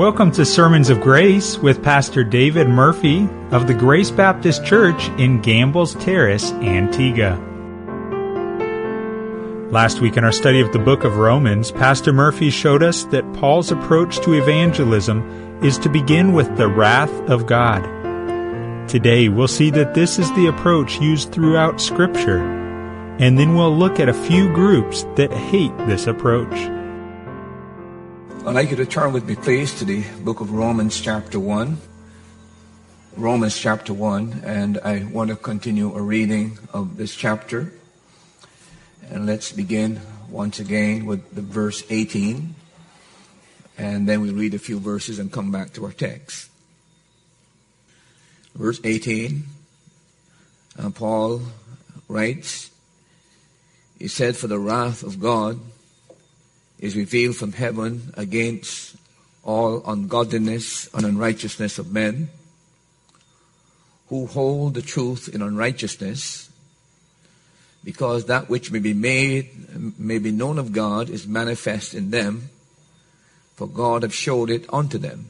Welcome to Sermons of Grace with Pastor David Murphy of the Grace Baptist Church in Gambles Terrace, Antigua. Last week in our study of the book of Romans, Pastor Murphy showed us that Paul's approach to evangelism is to begin with the wrath of God. Today we'll see that this is the approach used throughout Scripture, and then we'll look at a few groups that hate this approach. I'd like you to turn with me, please, to the book of Romans, chapter 1. Romans, chapter 1, and I want to continue a reading of this chapter. And let's begin once again with the verse 18. And then we'll read a few verses and come back to our text. Verse 18, uh, Paul writes, He said, For the wrath of God is revealed from heaven against all ungodliness and unrighteousness of men who hold the truth in unrighteousness because that which may be made may be known of God is manifest in them for God hath showed it unto them.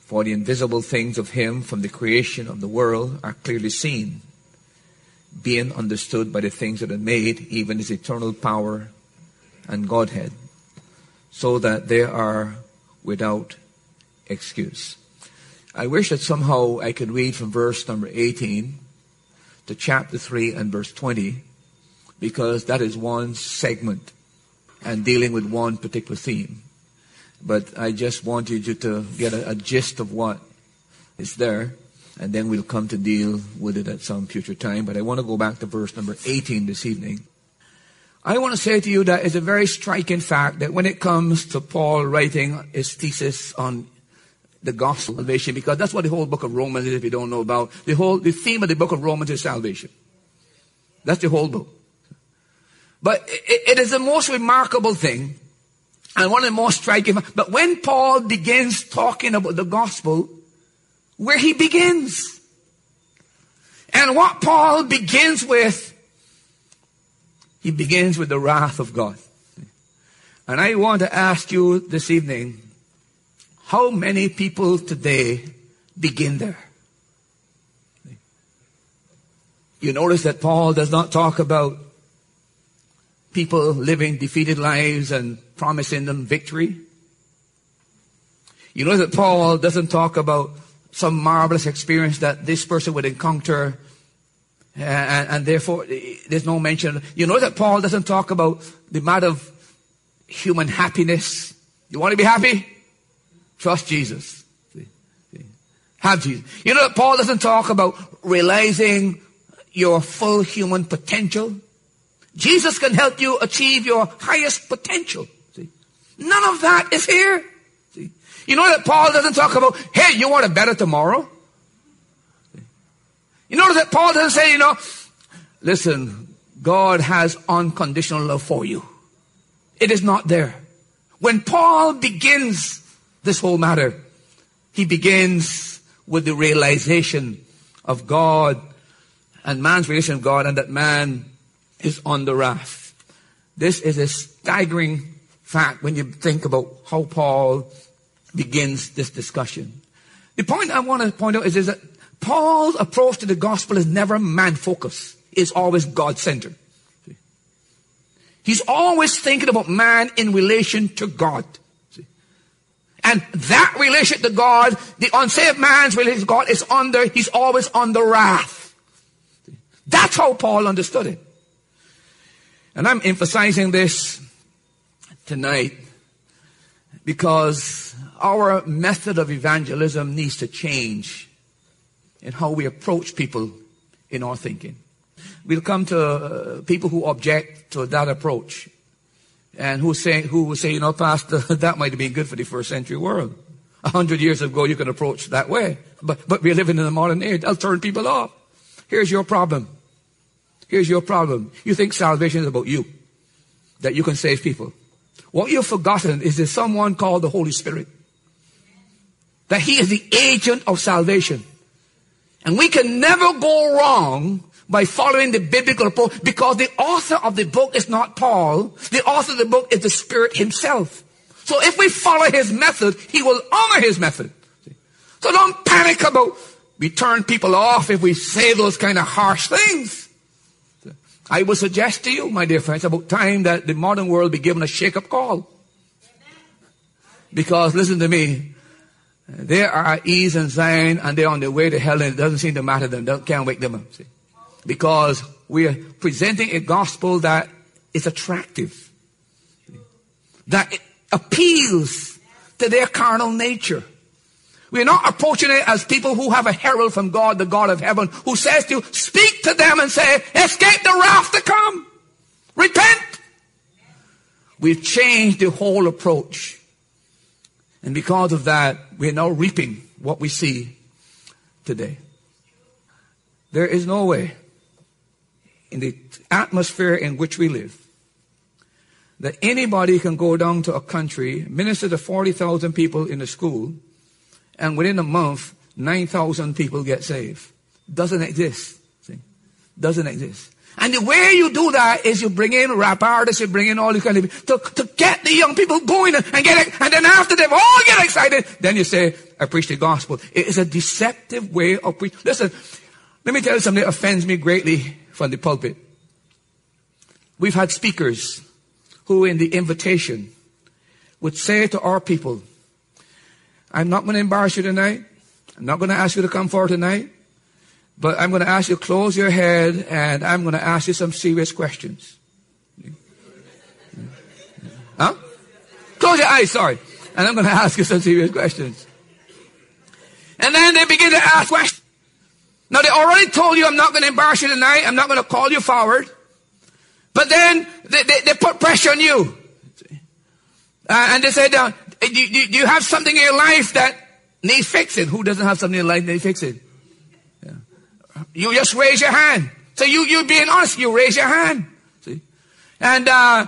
For the invisible things of him from the creation of the world are clearly seen being understood by the things that are made even his eternal power and Godhead, so that they are without excuse. I wish that somehow I could read from verse number 18 to chapter 3 and verse 20, because that is one segment and dealing with one particular theme. But I just wanted you to get a, a gist of what is there, and then we'll come to deal with it at some future time. But I want to go back to verse number 18 this evening. I want to say to you that it's a very striking fact that when it comes to Paul writing his thesis on the gospel of salvation, because that's what the whole book of Romans is, if you don't know about. The whole, the theme of the book of Romans is salvation. That's the whole book. But it, it is the most remarkable thing, and one of the most striking, but when Paul begins talking about the gospel, where he begins, and what Paul begins with he begins with the wrath of God. And I want to ask you this evening, how many people today begin there? You notice that Paul does not talk about people living defeated lives and promising them victory. You notice that Paul doesn't talk about some marvelous experience that this person would encounter and, and, therefore there's no mention. You know that Paul doesn't talk about the matter of human happiness. You want to be happy? Trust Jesus. Have Jesus. You know that Paul doesn't talk about realizing your full human potential. Jesus can help you achieve your highest potential. See? None of that is here. See? You know that Paul doesn't talk about, hey, you want a better tomorrow? You notice that Paul doesn't say, you know, listen, God has unconditional love for you. It is not there. When Paul begins this whole matter, he begins with the realization of God and man's relation with God and that man is on the wrath. This is a staggering fact when you think about how Paul begins this discussion. The point I want to point out is, is that Paul's approach to the gospel is never man focused. It's always God centered. He's always thinking about man in relation to God. See? And that relation to God, the unsaved man's relation to God is under, he's always under wrath. That's how Paul understood it. And I'm emphasizing this tonight because our method of evangelism needs to change in how we approach people in our thinking. We'll come to uh, people who object to that approach and who say, who will say, you know, Pastor, that might have been good for the first century world. A hundred years ago, you can approach that way. But, but we're living in the modern age. I'll turn people off. Here's your problem. Here's your problem. You think salvation is about you. That you can save people. What you've forgotten is there's someone called the Holy Spirit. That He is the agent of salvation. And we can never go wrong by following the biblical approach because the author of the book is not Paul. The author of the book is the Spirit himself. So if we follow his method, he will honor his method. So don't panic about we turn people off if we say those kind of harsh things. I would suggest to you, my dear friends, about time that the modern world be given a shake-up call. Because listen to me, they are ease and Zion and they're on their way to hell and it doesn't seem to matter to them. Can't wake them up. See? Because we are presenting a gospel that is attractive. That appeals to their carnal nature. We're not approaching it as people who have a herald from God, the God of heaven, who says to speak to them and say, escape the wrath to come. Repent. We've changed the whole approach. And because of that, we're now reaping what we see today. There is no way in the atmosphere in which we live that anybody can go down to a country, minister to 40,000 people in a school, and within a month, 9,000 people get saved. Doesn't exist. See? Doesn't exist. And the way you do that is you bring in rap artists, you bring in all these kind of to, to get the young people going and, get it, and then after they've all get excited, then you say, I preach the gospel. It is a deceptive way of preaching. Listen, let me tell you something that offends me greatly from the pulpit. We've had speakers who in the invitation would say to our people, I'm not going to embarrass you tonight. I'm not going to ask you to come forward tonight. But I'm going to ask you to close your head and I'm going to ask you some serious questions. Huh? Close your eyes, sorry. And I'm going to ask you some serious questions. And then they begin to ask questions. Now they already told you I'm not going to embarrass you tonight. I'm not going to call you forward. But then they, they, they put pressure on you. Uh, and they uh, do, do, do, you have something in your life that needs fixing? Who doesn't have something in life that needs fixing? You just raise your hand. So you, you being honest, you raise your hand. See? And, uh,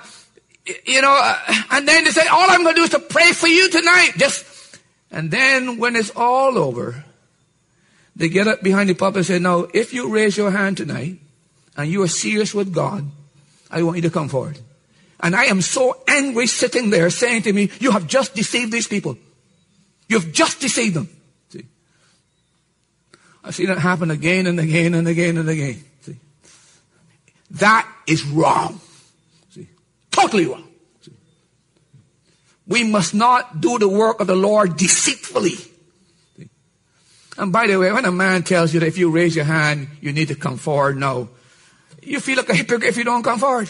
you know, uh, and then they say, all I'm going to do is to pray for you tonight. Just, and then when it's all over, they get up behind the pulpit and say, now, if you raise your hand tonight and you are serious with God, I want you to come forward. And I am so angry sitting there saying to me, you have just deceived these people. You've just deceived them. See? I see that happen again and again and again and again. See? That is wrong. See? Totally wrong. See? We must not do the work of the Lord deceitfully. See? And by the way, when a man tells you that if you raise your hand, you need to come forward, no. You feel like a hypocrite if you don't come forward.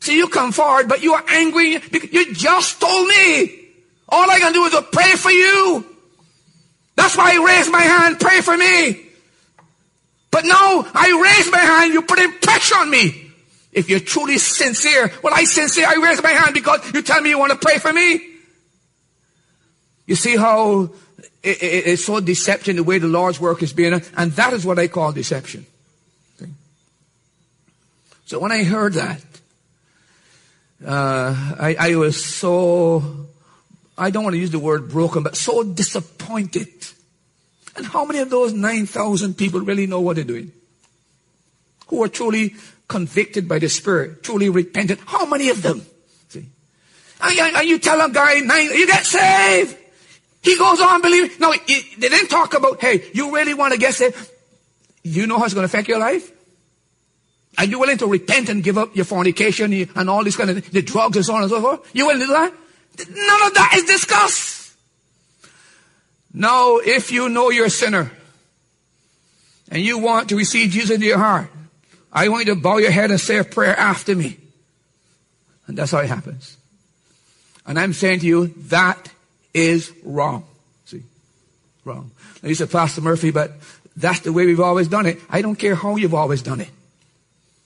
See, you come forward, but you are angry because you just told me. All I can do is to pray for you. That's why I raised my hand, pray for me. But now I raise my hand, you put pressure on me. If you're truly sincere, well, I sincere, I raise my hand because you tell me you want to pray for me. You see how it, it, it's so deception the way the Lord's work is being, and that is what I call deception. So when I heard that, uh, I, I was so, I don't want to use the word broken, but so disappointed. And how many of those 9,000 people really know what they're doing? Who are truly convicted by the Spirit, truly repentant? How many of them? See? And, you tell a guy, nine, you get saved. He goes on believing. No, they didn't talk about, hey, you really want to get saved? You know how it's going to affect your life? Are you willing to repent and give up your fornication and all this kind of the drugs and so on and so forth? You willing to do that? None of that is discussed. No, if you know you're a sinner and you want to receive Jesus into your heart, I want you to bow your head and say a prayer after me. And that's how it happens. And I'm saying to you, that is wrong. See? Wrong. Now you said, Pastor Murphy, but that's the way we've always done it. I don't care how you've always done it.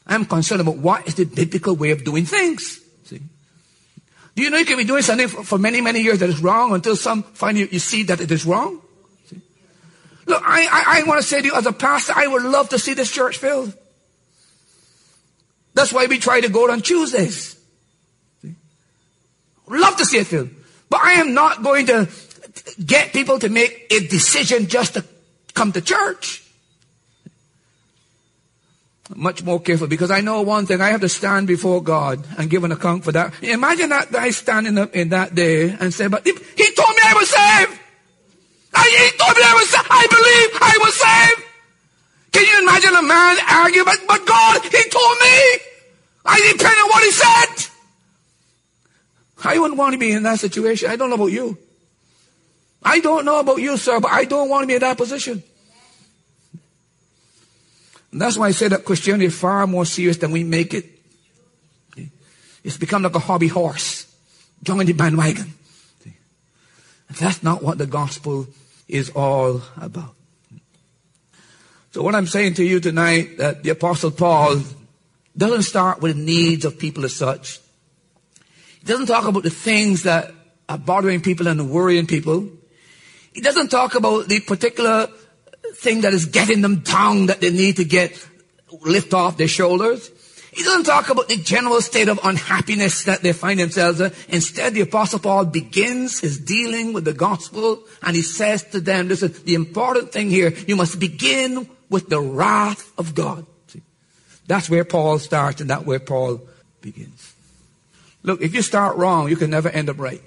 I'm concerned about what is the biblical way of doing things. Do you know you can be doing something for, for many, many years that is wrong until some finally you, you see that it is wrong? See? Look, I, I, I want to say to you as a pastor, I would love to see this church filled. That's why we try to go on Tuesdays. See? Love to see it filled. But I am not going to get people to make a decision just to come to church. Much more careful because I know one thing. I have to stand before God and give an account for that. Imagine that guy standing up in that day and say, but he, told me I was saved. I, he told me I was saved. I believe I was saved. Can you imagine a man arguing, but, but God, he told me. I depend on what he said. I wouldn't want to be in that situation. I don't know about you. I don't know about you, sir, but I don't want to be in that position. That's why I say that Christianity is far more serious than we make it. It's become like a hobby horse. Join the bandwagon. That's not what the gospel is all about. So what I'm saying to you tonight, that the apostle Paul doesn't start with the needs of people as such. He doesn't talk about the things that are bothering people and worrying people. He doesn't talk about the particular thing that is getting them down that they need to get lift off their shoulders. He doesn't talk about the general state of unhappiness that they find themselves in. Instead, the apostle Paul begins his dealing with the gospel and he says to them, listen, the important thing here, you must begin with the wrath of God. See, that's where Paul starts and that's where Paul begins. Look, if you start wrong, you can never end up right.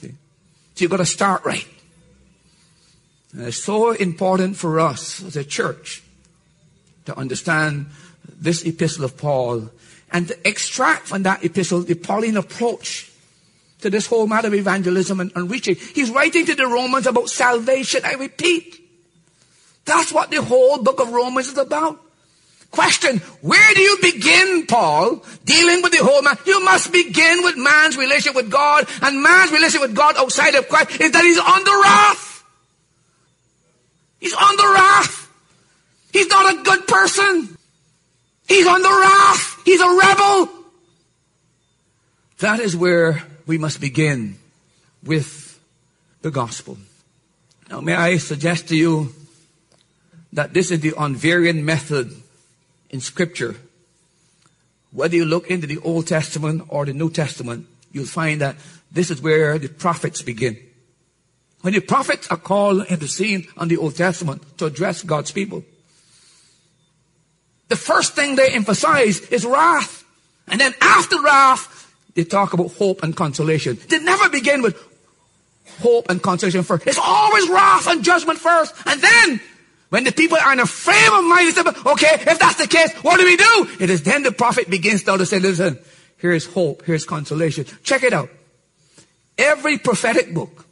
See? So you've got to start right. And it's so important for us as a church to understand this epistle of Paul and to extract from that epistle the Pauline approach to this whole matter of evangelism and, and reaching. He's writing to the Romans about salvation. I repeat. That's what the whole book of Romans is about. Question, where do you begin, Paul, dealing with the whole man? You must begin with man's relationship with God, and man's relationship with God outside of Christ is that he's under wrath. He's on the wrath. He's not a good person. He's on the wrath. He's a rebel. That is where we must begin with the gospel. Now, may I suggest to you that this is the unvarying method in Scripture. Whether you look into the Old Testament or the New Testament, you'll find that this is where the prophets begin. When the prophets are called into scene on the Old Testament to address God's people, the first thing they emphasize is wrath. And then after wrath, they talk about hope and consolation. They never begin with hope and consolation first. It's always wrath and judgment first. And then when the people are in a frame of mind, they say, okay, if that's the case, what do we do? It is then the prophet begins to say, listen, here's hope, here's consolation. Check it out. Every prophetic book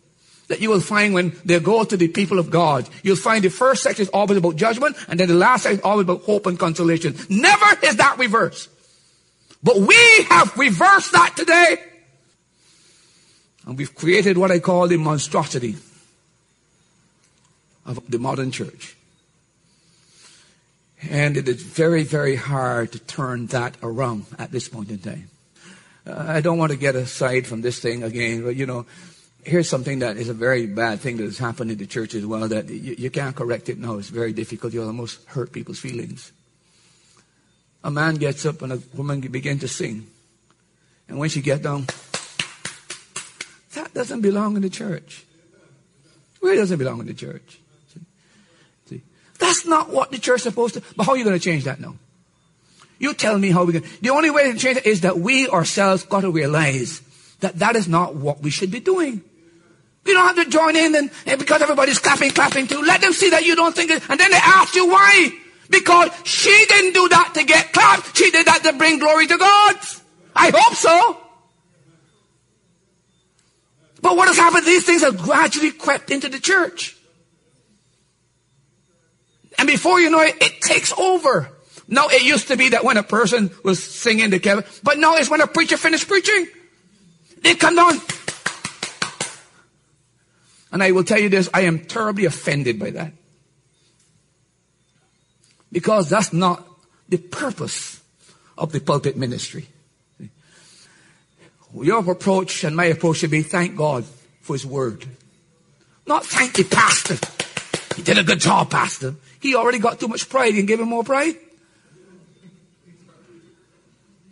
that you will find when they go to the people of God, you'll find the first section is always about judgment, and then the last section is always about hope and consolation. Never is that reversed. But we have reversed that today. And we've created what I call the monstrosity of the modern church. And it is very, very hard to turn that around at this point in time. Uh, I don't want to get aside from this thing again, but you know, here's something that is a very bad thing that has happened in the church as well that you, you can't correct it now. It's very difficult. You'll almost hurt people's feelings. A man gets up and a woman begins to sing. And when she gets down, that doesn't belong in the church. Where does it belong in the church? See. That's not what the church is supposed to. But how are you going to change that now? You tell me how we can. The only way to change it is that we ourselves got to realize that that is not what we should be doing. We don't have to join in and, and because everybody's clapping, clapping too. Let them see that you don't think it. And then they ask you why. Because she didn't do that to get clapped. She did that to bring glory to God. I hope so. But what has happened? These things have gradually crept into the church. And before you know it, it takes over. Now it used to be that when a person was singing together, but now it's when a preacher finished preaching. They come down. And I will tell you this, I am terribly offended by that. Because that's not the purpose of the pulpit ministry. Your approach and my approach should be thank God for His Word. Not thank the pastor. He did a good job, pastor. He already got too much pride. You can give him more pride?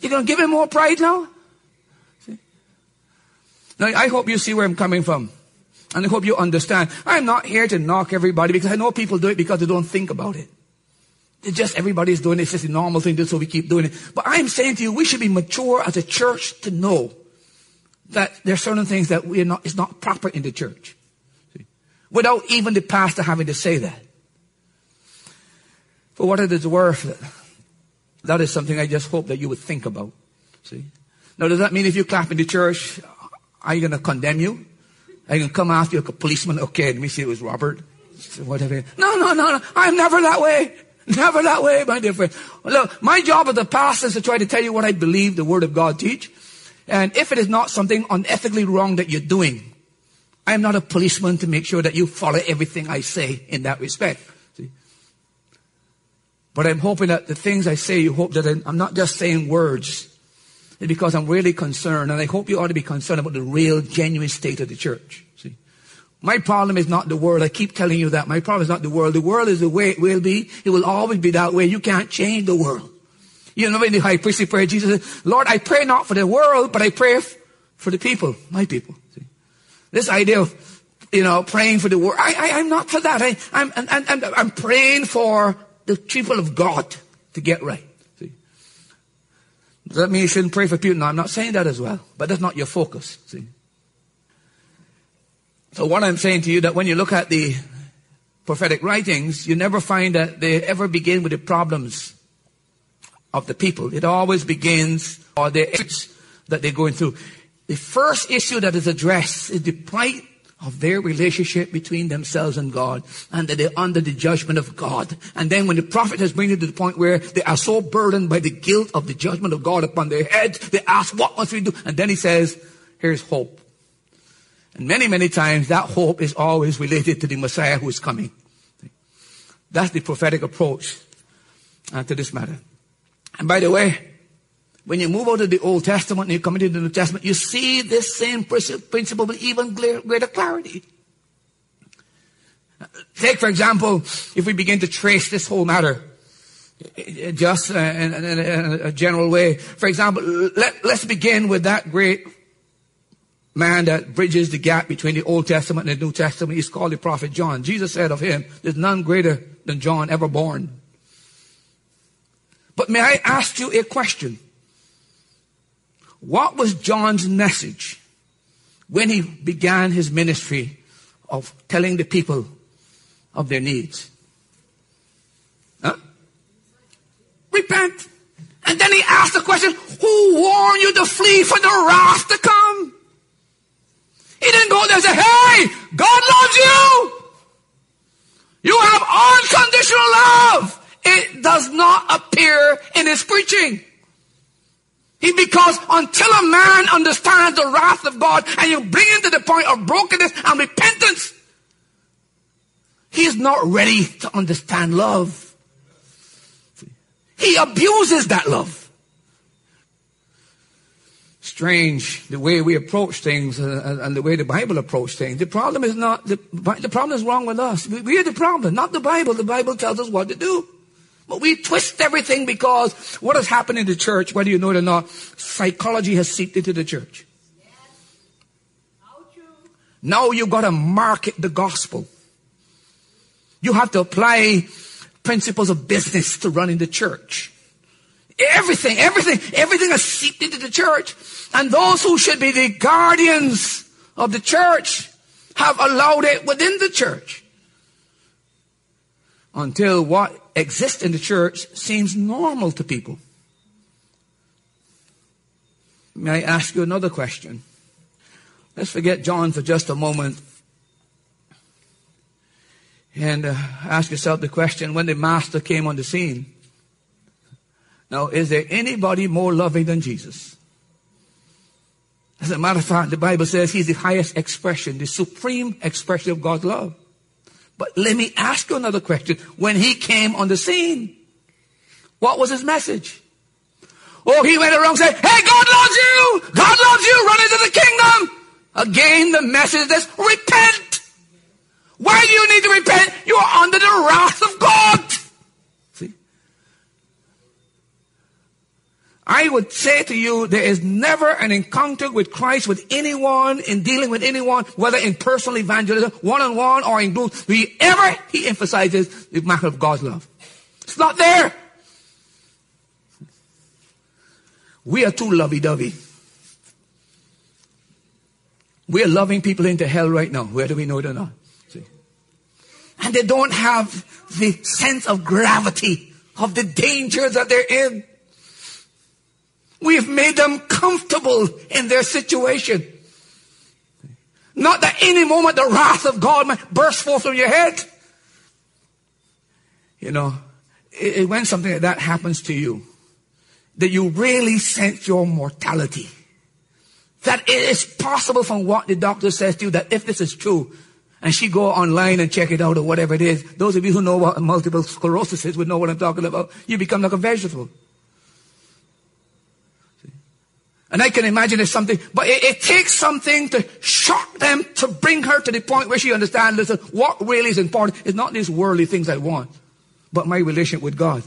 You're going to give him more pride now? See? Now, I hope you see where I'm coming from. And I hope you understand. I'm not here to knock everybody because I know people do it because they don't think about it. It's just everybody's doing it. It's just a normal thing so we keep doing it. But I'm saying to you, we should be mature as a church to know that there are certain things that we're not, is not proper in the church. See? Without even the pastor having to say that. For what it is worth, that is something I just hope that you would think about. See? Now, does that mean if you clap in the church, are you going to condemn you? Are can come after you like a policeman? Okay, let me see, it was Robert. Whatever. No, no, no, no. I'm never that way. Never that way, my dear friend. Look, my job as a pastor is to try to tell you what I believe the Word of God teach. And if it is not something unethically wrong that you're doing, I am not a policeman to make sure that you follow everything I say in that respect. See? But I'm hoping that the things I say, you hope that I'm not just saying words. It's because I'm really concerned, and I hope you ought to be concerned about the real, genuine state of the church. See? My problem is not the world. I keep telling you that. My problem is not the world. The world is the way it will be. It will always be that way. You can't change the world. You know, in the high priestly prayer, Jesus said, Lord, I pray not for the world, but I pray for the people, my people. See? This idea of, you know, praying for the world, I, I, am not for that. I, I'm, I'm praying for the people of God to get right. Does that mean you shouldn't pray for people? No, I'm not saying that as well, but that's not your focus. See? So what I'm saying to you that when you look at the prophetic writings, you never find that they ever begin with the problems of the people. It always begins or the issues that they're going through. The first issue that is addressed is the plight of their relationship between themselves and God, and that they're under the judgment of God. And then when the prophet has bring it to the point where they are so burdened by the guilt of the judgment of God upon their heads, they ask, what must we do? And then he says, here's hope. And many, many times that hope is always related to the Messiah who is coming. That's the prophetic approach uh, to this matter. And by the way, when you move out of the Old Testament and you come into the New Testament, you see this same principle with even greater clarity. Take, for example, if we begin to trace this whole matter, just uh, in, in, in a general way. For example, let, let's begin with that great man that bridges the gap between the Old Testament and the New Testament. He's called the prophet John. Jesus said of him, there's none greater than John ever born. But may I ask you a question? What was John's message when he began his ministry of telling the people of their needs? Huh? Repent. And then he asked the question, who warned you to flee from the wrath to come? He didn't go there and say, hey, God loves you. You have unconditional love. It does not appear in his preaching. He, because until a man understands the wrath of God and you bring him to the point of brokenness and repentance, he is not ready to understand love. He abuses that love. Strange the way we approach things and, and the way the Bible approaches things. The problem is not, the, the problem is wrong with us. We are the problem, not the Bible. The Bible tells us what to do. But we twist everything because what has happened in the church, whether you know it or not, psychology has seeped into the church. Now you've got to market the gospel. You have to apply principles of business to run in the church. Everything, everything, everything has seeped into the church. And those who should be the guardians of the church have allowed it within the church. Until what exists in the church seems normal to people. May I ask you another question? Let's forget John for just a moment and uh, ask yourself the question when the Master came on the scene. Now, is there anybody more loving than Jesus? As a matter of fact, the Bible says he's the highest expression, the supreme expression of God's love. But let me ask you another question. When he came on the scene, what was his message? Oh, he went around saying, hey, God loves you! God loves you! Run into the kingdom! Again, the message is repent! Why do you need to repent? You are under the wrath of God! See? I would say to you, there is never an encounter with Christ with anyone in dealing with anyone, whether in personal evangelism, one-on-one, or in groups, ever he emphasizes the matter of God's love. It's not there. We are too lovey-dovey. We are loving people into hell right now, whether we know it or not. See? And they don't have the sense of gravity of the danger that they're in. We have made them comfortable in their situation. Not that any moment the wrath of God might burst forth from your head. You know, it, it, when something like that happens to you, that you really sense your mortality. That it is possible from what the doctor says to you that if this is true, and she go online and check it out or whatever it is, those of you who know what multiple sclerosis is would know what I'm talking about. You become like a vegetable. And I can imagine it's something, but it, it, takes something to shock them to bring her to the point where she understands, listen, what really is important is not these worldly things I want, but my relationship with God.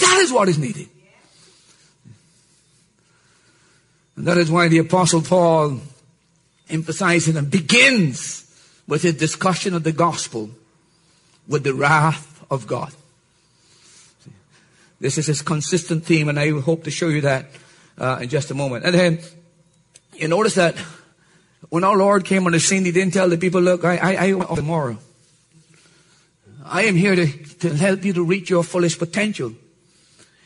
That is what is needed. And that is why the apostle Paul emphasizes and begins with his discussion of the gospel with the wrath of God. This is his consistent theme and I hope to show you that uh, in just a moment. And then you notice that when our Lord came on the scene, he didn't tell the people, look, I, I, I tomorrow. I am here to, to help you to reach your fullest potential.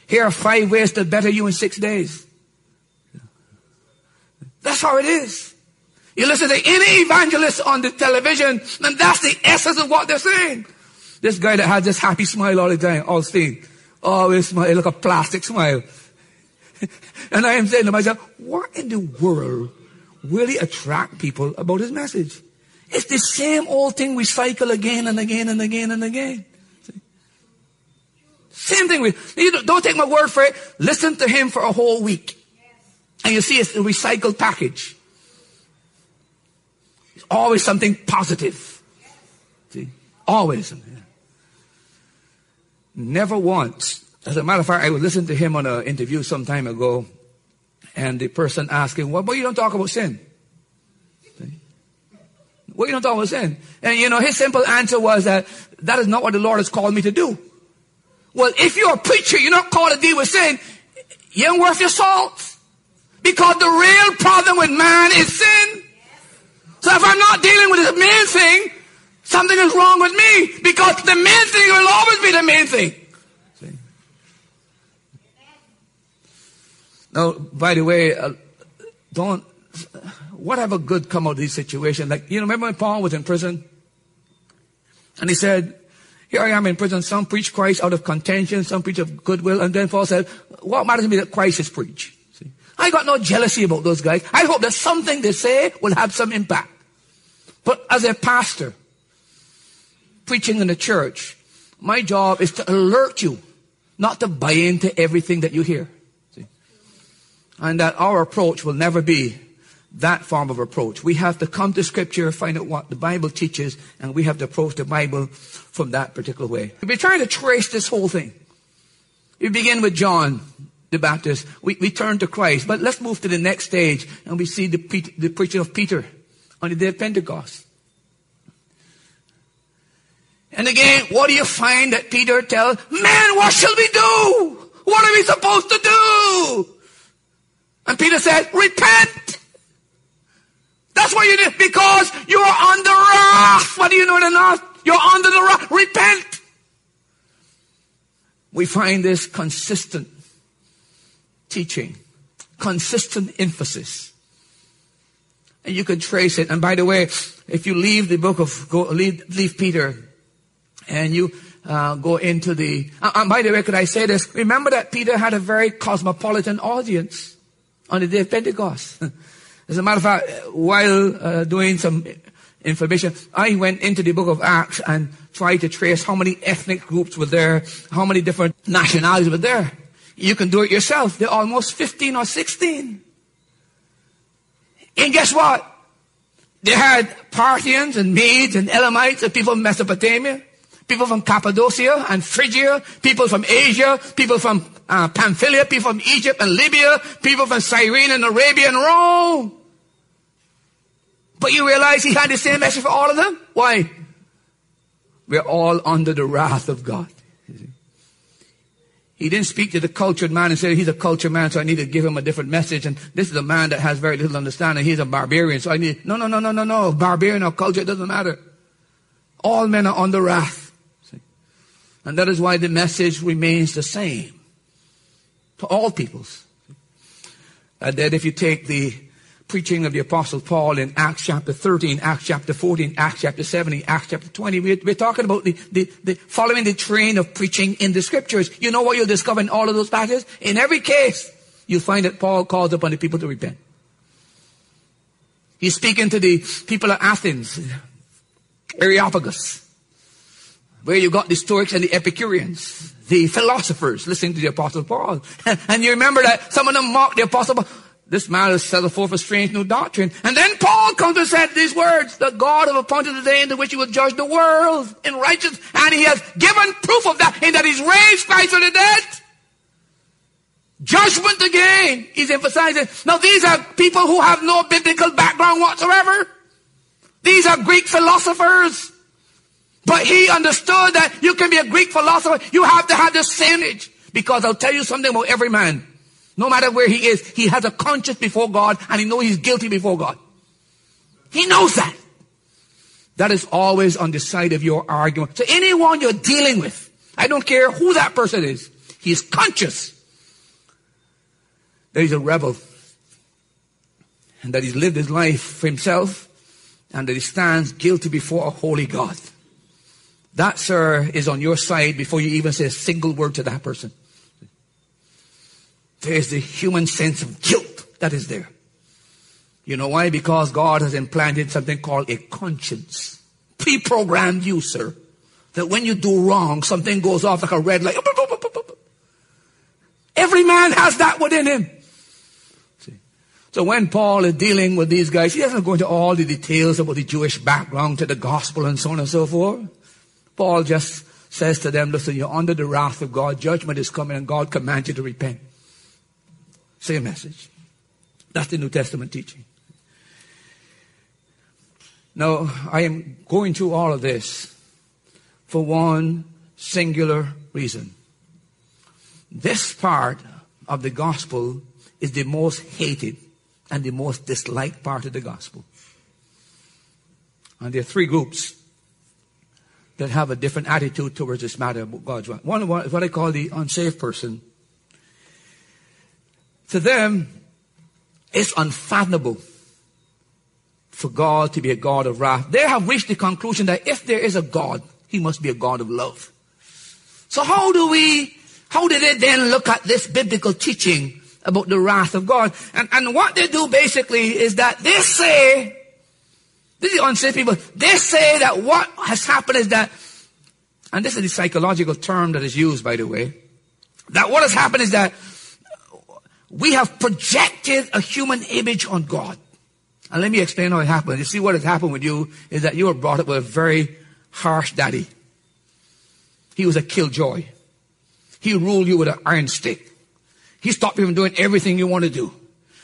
Here are five ways to better you in six days. That's how it is. You listen to any evangelist on the television, and that's the essence of what they're saying. This guy that had this happy smile all the time, all seen. Always smile, like a plastic smile. and I am saying to myself, what in the world really attract people about his message? It's the same old thing we cycle again and again and again and again. Same thing. with you don't take my word for it. Listen to him for a whole week. And you see it's a recycled package. It's always something positive. See? Always. Never once as a matter of fact, I was listening to him on an interview some time ago, and the person asked him, well, but you don't talk about sin. Well, you don't talk about sin. And you know, his simple answer was that that is not what the Lord has called me to do. Well, if you're a preacher, you're not called to deal with sin, you ain't worth your salt. Because the real problem with man is sin. So if I'm not dealing with the main thing, something is wrong with me. Because the main thing will always be the main thing. Now, by the way, uh, don't, whatever good come out of this situation? Like, you know, remember when Paul was in prison? And he said, here I am in prison. Some preach Christ out of contention, some preach of goodwill. And then Paul said, what matters to me that Christ is preached? I got no jealousy about those guys. I hope that something they say will have some impact. But as a pastor, preaching in the church, my job is to alert you, not to buy into everything that you hear and that our approach will never be that form of approach. We have to come to scripture, find out what the Bible teaches, and we have to approach the Bible from that particular way. We're trying to trace this whole thing. We begin with John the Baptist. We, we turn to Christ. But let's move to the next stage and we see the, the preaching of Peter on the day of Pentecost. And again, what do you find that Peter tells? Man, what shall we do? What are we supposed to do? And Peter said, repent. That's what you do because you're under wrath. What do you know it or not? You're under the wrath. Repent. We find this consistent teaching, consistent emphasis. And you can trace it. And by the way, if you leave the book of, go, leave, leave Peter and you uh, go into the, uh, uh, by the way, could I say this? Remember that Peter had a very cosmopolitan audience on the day of Pentecost. As a matter of fact, while uh, doing some information, I went into the book of Acts and tried to trace how many ethnic groups were there, how many different nationalities were there. You can do it yourself. There are almost 15 or 16. And guess what? They had Parthians and Medes and Elamites and people from Mesopotamia people from Cappadocia and Phrygia, people from Asia, people from uh, Pamphylia, people from Egypt and Libya, people from Cyrene and Arabia and Rome. But you realize he had the same message for all of them? Why? We're all under the wrath of God. He didn't speak to the cultured man and say, he's a cultured man, so I need to give him a different message. And this is a man that has very little understanding. He's a barbarian, so I need, no, no, no, no, no, no. Barbarian or culture, it doesn't matter. All men are under wrath. And that is why the message remains the same to all peoples. And then if you take the preaching of the apostle Paul in Acts chapter 13, Acts chapter 14, Acts chapter 17, Acts chapter 20. We're, we're talking about the, the, the, following the train of preaching in the scriptures. You know what you'll discover in all of those passages? In every case, you'll find that Paul calls upon the people to repent. He's speaking to the people of Athens, Areopagus, where you got the Stoics and the Epicureans, the philosophers listening to the apostle Paul. And you remember that some of them mocked the apostle Paul. This man has set forth a strange new doctrine. And then Paul comes and said these words, the God have appointed the day in which he will judge the world in righteousness. And he has given proof of that in that he's raised Christ from the dead. Judgment again. He's emphasizing. Now these are people who have no biblical background whatsoever. These are Greek philosophers. But he understood that you can be a Greek philosopher. You have to have this image. Because I'll tell you something about every man. No matter where he is, he has a conscience before God and he knows he's guilty before God. He knows that. That is always on the side of your argument. So anyone you're dealing with, I don't care who that person is, he's conscious that he's a rebel and that he's lived his life for himself and that he stands guilty before a holy God. That, sir, is on your side before you even say a single word to that person. There's the human sense of guilt that is there. You know why? Because God has implanted something called a conscience. Pre-programmed you, sir. That when you do wrong, something goes off like a red light. Every man has that within him. See? So when Paul is dealing with these guys, he doesn't go into all the details about the Jewish background to the gospel and so on and so forth. Paul just says to them, listen, you're under the wrath of God. Judgment is coming and God commands you to repent. Same message. That's the New Testament teaching. Now, I am going through all of this for one singular reason. This part of the gospel is the most hated and the most disliked part of the gospel. And there are three groups that have a different attitude towards this matter about God's word. One is what I call the unsaved person to them, it's unfathomable for God to be a God of wrath. They have reached the conclusion that if there is a God, he must be a God of love. So how do we, how do they then look at this biblical teaching about the wrath of God? And, and what they do basically is that they say, this is unsaved people, they say that what has happened is that, and this is the psychological term that is used by the way, that what has happened is that we have projected a human image on God. And let me explain how it happened. You see what has happened with you is that you were brought up with a very harsh daddy. He was a killjoy. He ruled you with an iron stick. He stopped you from doing everything you want to do.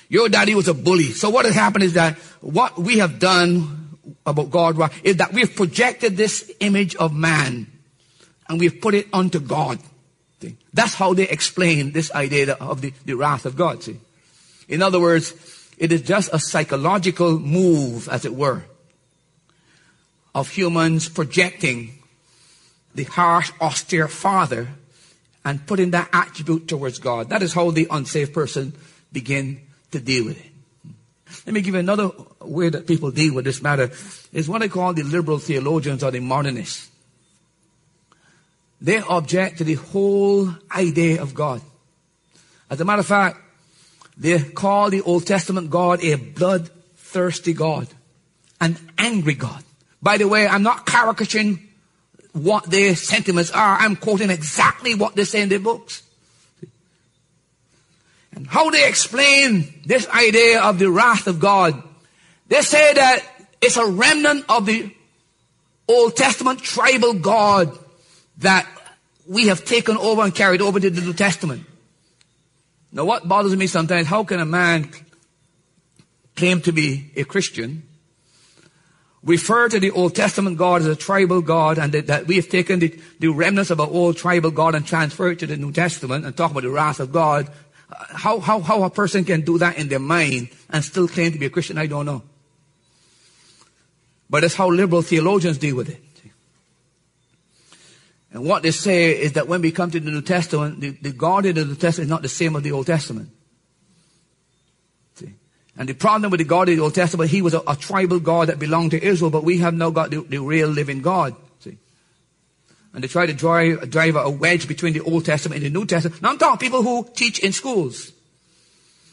Your daddy was a bully. So what has happened is that what we have done about God is that we've projected this image of man and we've put it onto God. That's how they explain this idea of the, the wrath of God. See? In other words, it is just a psychological move, as it were, of humans projecting the harsh, austere father and putting that attribute towards God. That is how the unsaved person begin to deal with it. Let me give you another way that people deal with this matter is what I call the liberal theologians or the modernists. They object to the whole idea of God. As a matter of fact, they call the Old Testament God a bloodthirsty God, an angry God. By the way, I'm not caricaturing what their sentiments are. I'm quoting exactly what they say in their books. And how they explain this idea of the wrath of God. They say that it's a remnant of the Old Testament tribal God that we have taken over and carried over to the New Testament. Now what bothers me sometimes, how can a man claim to be a Christian refer to the Old Testament God as a tribal God and that, we have taken the, the remnants of our old tribal God and transferred it to the New Testament and talk about the wrath of God, how, how, how a person can do that in their mind and still claim to be a Christian, I don't know. But that's how liberal theologians deal with it. And what they say is that when we come to the New Testament, the, the God in the New Testament is not the same as the Old Testament. See? And the problem with the God of the Old Testament, he was a, a tribal God that belonged to Israel, but we have now got the, the real living God. And they try to drive, drive a wedge between the Old Testament and the New Testament. Now I'm talking people who teach in schools.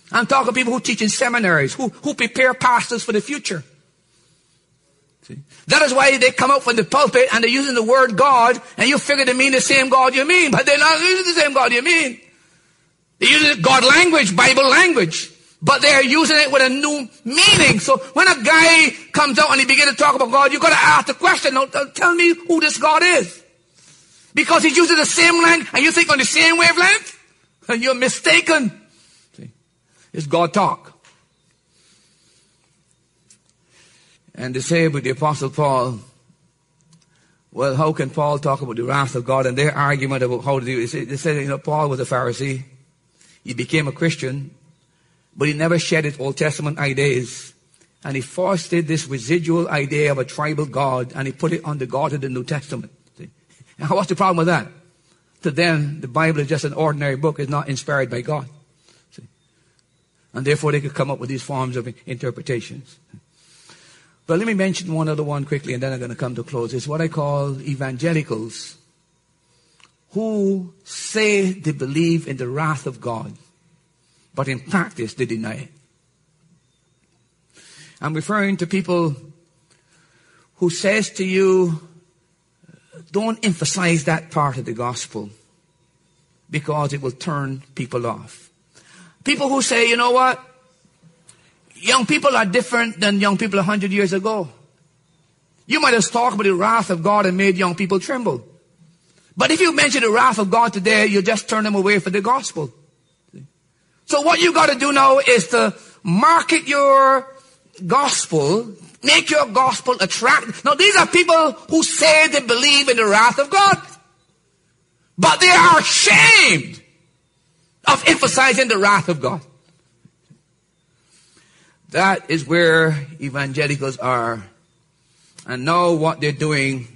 I'm talking people who teach in seminaries, who, who prepare pastors for the future. See? That is why they come out from the pulpit and they're using the word God and you figure they mean the same God you mean, but they're not using the same God you mean. They're using God language, Bible language, but they're using it with a new meaning. So when a guy comes out and he begins to talk about God, you've gotta ask the question, tell me who this God is. Because he's using the same language and you think on the same wavelength, and you're mistaken. See? It's God talk. And they say with the Apostle Paul, well, how can Paul talk about the wrath of God? And their argument about how to do it, they say, you know, Paul was a Pharisee. He became a Christian, but he never shed his Old Testament ideas. And he fostered this residual idea of a tribal God, and he put it on the God of the New Testament. And what's the problem with that? To them, the Bible is just an ordinary book, it's not inspired by God. See? And therefore they could come up with these forms of interpretations. But let me mention one other one quickly and then I'm going to come to close. It's what I call evangelicals who say they believe in the wrath of God, but in practice they deny it. I'm referring to people who says to you, don't emphasize that part of the gospel because it will turn people off. People who say, you know what? Young people are different than young people a hundred years ago. You might have talked about the wrath of God and made young people tremble. But if you mention the wrath of God today, you'll just turn them away from the gospel. So what you got to do now is to market your gospel, make your gospel attractive. Now these are people who say they believe in the wrath of God. But they are ashamed of emphasizing the wrath of God. That is where evangelicals are. And now what they're doing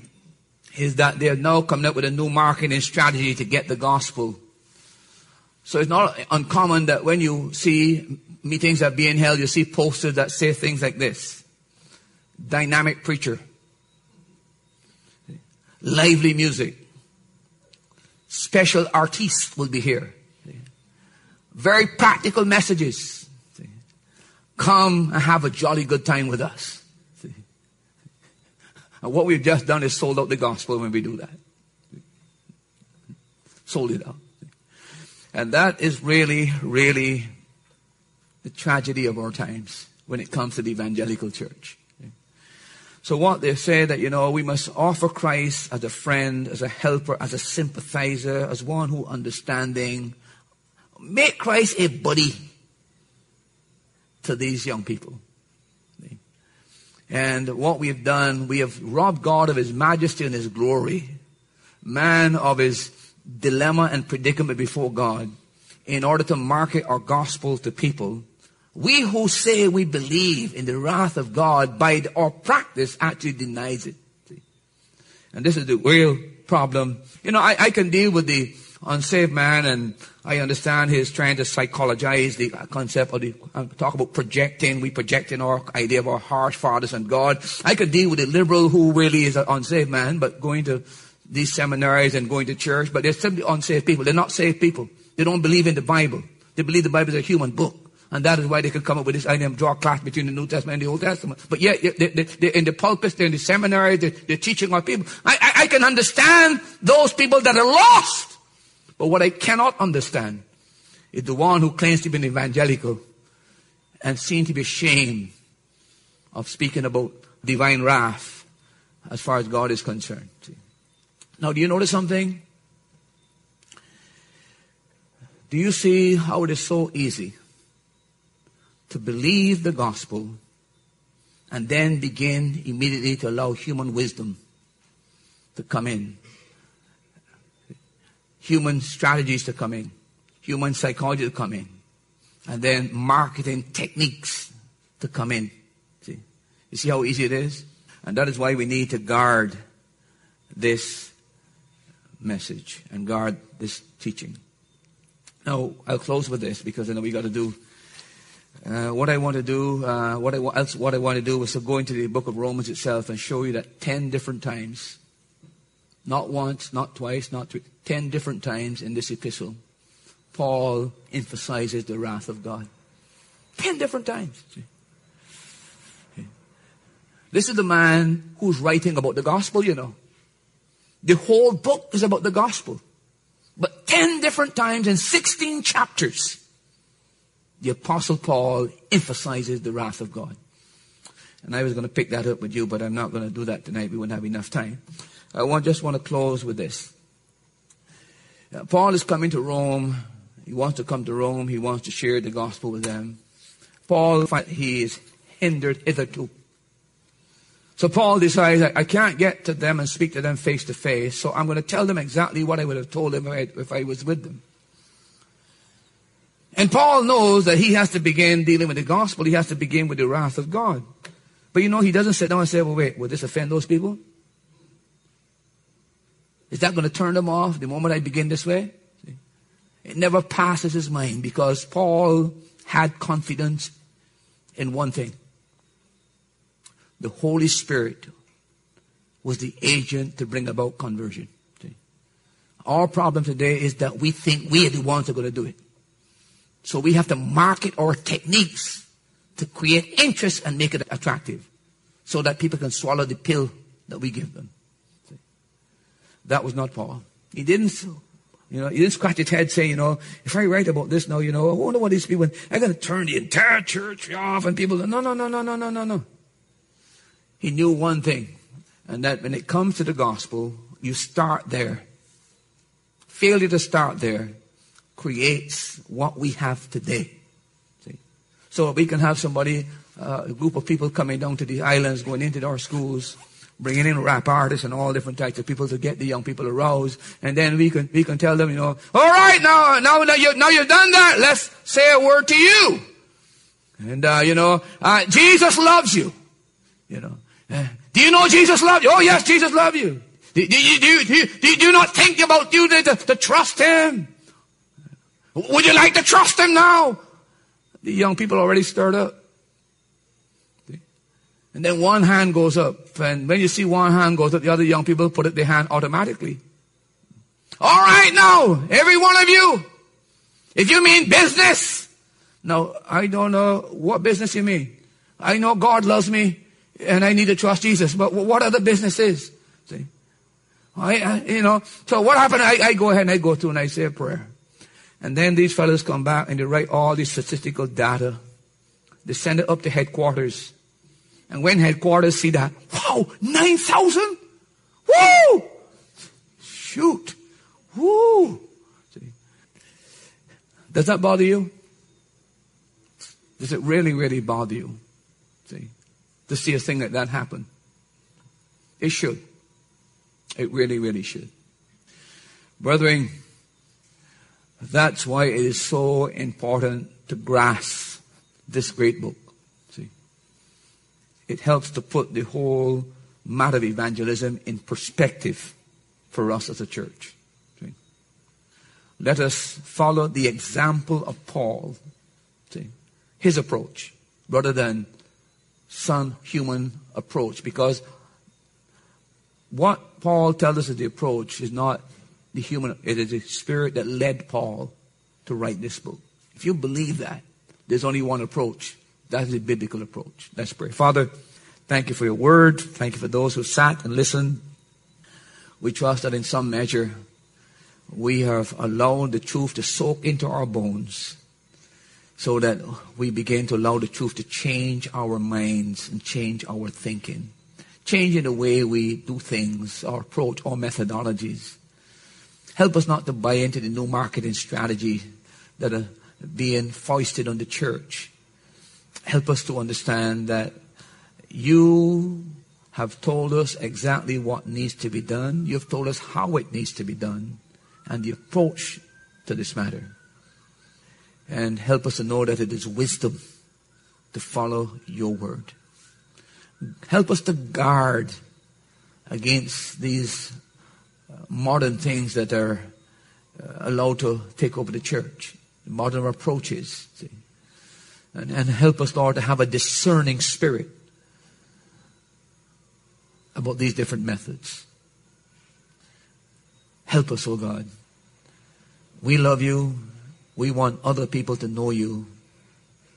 is that they're now coming up with a new marketing strategy to get the gospel. So it's not uncommon that when you see meetings that are being held, you see posters that say things like this. Dynamic preacher. Lively music. Special artists will be here. Very practical messages. Come and have a jolly good time with us. And what we've just done is sold out the gospel when we do that. Sold it out. And that is really, really the tragedy of our times when it comes to the evangelical church. So what they say that, you know, we must offer Christ as a friend, as a helper, as a sympathizer, as one who understanding. Make Christ a buddy to these young people. And what we've done, we have robbed God of His majesty and His glory, man of His dilemma and predicament before God, in order to market our gospel to people. We who say we believe in the wrath of God by our practice actually denies it. And this is the real problem. You know, I, I can deal with the unsaved man and I understand he's trying to psychologize the concept of the, uh, talk about projecting, we projecting our idea of our harsh fathers and God. I could deal with a liberal who really is an unsaved man, but going to these seminaries and going to church, but they're simply unsaved people. They're not saved people. They don't believe in the Bible. They believe the Bible is a human book. And that is why they can come up with this idea of draw a clash between the New Testament and the Old Testament. But yet, they, they, in the pulpits, they're in the seminaries, they're, they're teaching our people. I, I, I can understand those people that are lost. But what I cannot understand is the one who claims to be an evangelical and seems to be ashamed of speaking about divine wrath as far as God is concerned. Now, do you notice something? Do you see how it is so easy to believe the gospel and then begin immediately to allow human wisdom to come in, human strategies to come in, human psychology to come in, and then marketing techniques to come in. See? You see how easy it is? And that is why we need to guard this message and guard this teaching. Now, I'll close with this because I know we got to do uh, what I want to do, uh, what I else, what I want to do is to go into the book of Romans itself and show you that ten different times, not once, not twice, not three, ten different times in this epistle, Paul emphasizes the wrath of God. Ten different times. This is the man who's writing about the gospel, you know. The whole book is about the gospel. But 10 different times in 16 chapters, the apostle Paul emphasizes the wrath of God. And I was going to pick that up with you, but I'm not going to do that tonight. We wouldn't have enough time. I want, just want to close with this. Uh, Paul is coming to Rome. He wants to come to Rome. He wants to share the gospel with them. Paul, he is hindered hitherto. So Paul decides, I, can't get to them and speak to them face to face, so I'm going to tell them exactly what I would have told them if I, was with them. And Paul knows that he has to begin dealing with the gospel. He has to begin with the wrath of God. But you know, he doesn't sit down and say, well, wait, will this offend those people? Is that going to turn them off the moment I begin this way? It never passes his mind because Paul had confidence in one thing the Holy Spirit was the agent to bring about conversion. See? Our problem today is that we think we are the ones that are going to do it. So we have to market our techniques to create interest and make it attractive so that people can swallow the pill that we give them. See? That was not Paul. He didn't, you know, he didn't scratch his head saying, you know, if I write about this now, you know, I wonder what these people, I'm going to turn the entire church off and people, no, no, no, no, no, no, no, no. He knew one thing, and that when it comes to the gospel, you start there. Failure to start there creates what we have today. See? So we can have somebody, uh, a group of people coming down to the islands, going into our schools, bringing in rap artists and all different types of people to get the young people aroused, and then we can we can tell them, you know, all right, now now now you now you've done that, let's say a word to you, and uh, you know, uh, Jesus loves you, you know, Uh, do you know Jesus loved you? Oh yes, Jesus loved you. Do, do, you, do, do, do, you not think about you to, to, trust Him? Would you like to trust Him now? The young people already stirred up. And then one hand goes up. And when you see one hand goes up, the other young people put up their hand automatically. All right now, every one of you. If you mean business. No, I don't know what business you mean. I know God loves me and I need to trust Jesus. But what other business is? See? I, I, you know, so what happened? I, I go ahead and I go through and I say a prayer. And then these fellows come back and they write all these statistical data. They send it up to headquarters. And when headquarters see that, wow, 9,000? Woo! Shoot. Woo! See? Does that bother you? Does it really, really bother you? To see a thing like that happen. It should. It really, really should. Brethren, that's why it is so important to grasp this great book. See? It helps to put the whole matter of evangelism in perspective for us as a church. See? Let us follow the example of Paul. See? His approach, rather than son human approach because what Paul tells us is the approach is not the human, it is the spirit that led Paul to write this book. If you believe that, there's only one approach. That's the biblical approach. Let's pray. Father, thank you for your word. Thank you for those who sat and listened. We trust that in some measure we have allowed the truth to soak into our bones so that we begin to allow the truth to change our minds and change our thinking, changing the way we do things, our approach, our methodologies. Help us not to buy into the new marketing strategy that are being foisted on the church. Help us to understand that You have told us exactly what needs to be done. You've told us how it needs to be done and the approach to this matter. And help us to know that it is wisdom to follow your word. Help us to guard against these uh, modern things that are uh, allowed to take over the church, modern approaches. See? And, and help us, Lord, to have a discerning spirit about these different methods. Help us, oh God. We love you. We want other people to know you.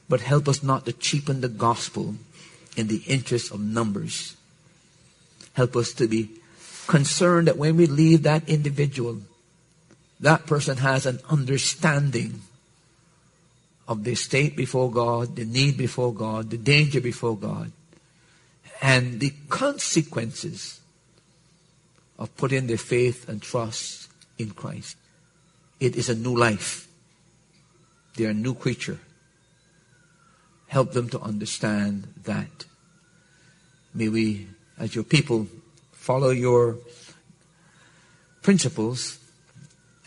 But help us not to cheapen the gospel in the interest of numbers. Help us to be concerned that when we leave that individual, that person has an understanding of the state before God, the need before God, the danger before God, and the consequences of putting their faith and trust in Christ. It is a new life. They are a new creature. Help them to understand that. May we, as your people, follow your principles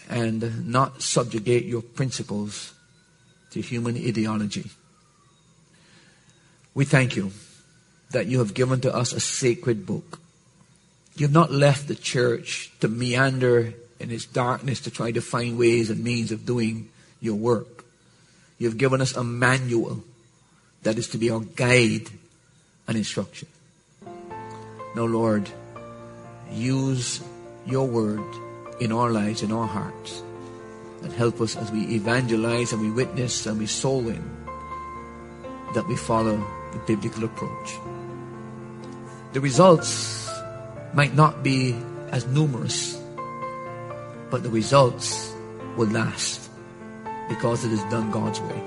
and not subjugate your principles to human ideology. We thank you that you have given to us a sacred book. You've not left the church to meander in its darkness to try to find ways and means of doing your work. You've given us a manual that is to be our guide and instruction. Now, Lord, use your word in our lives, in our hearts, and help us as we evangelize and we witness and we soul win that we follow the biblical approach. The results might not be as numerous, but the results will last because it is done God's way.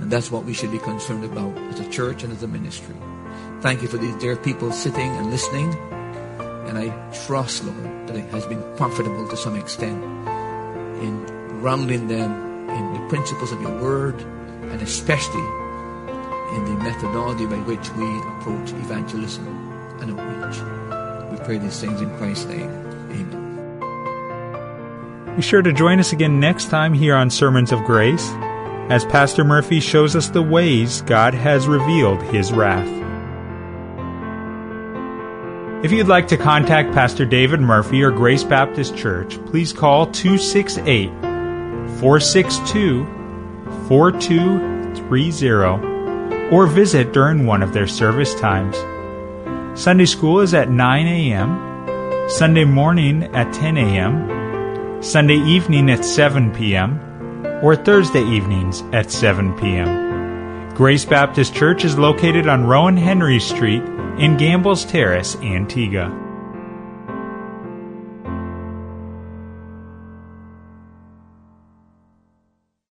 And that's what we should be concerned about as a church and as a ministry. Thank you for these dear people sitting and listening. And I trust, Lord, that it has been profitable to some extent in grounding them in the principles of your word and especially in the methodology by which we approach evangelism and outreach. We pray these things in Christ's name. Be sure to join us again next time here on Sermons of Grace as Pastor Murphy shows us the ways God has revealed his wrath. If you'd like to contact Pastor David Murphy or Grace Baptist Church, please call 268 462 4230 or visit during one of their service times. Sunday school is at 9 a.m., Sunday morning at 10 a.m., Sunday evening at 7 p.m., or Thursday evenings at 7 p.m. Grace Baptist Church is located on Rowan Henry Street in Gambles Terrace, Antigua.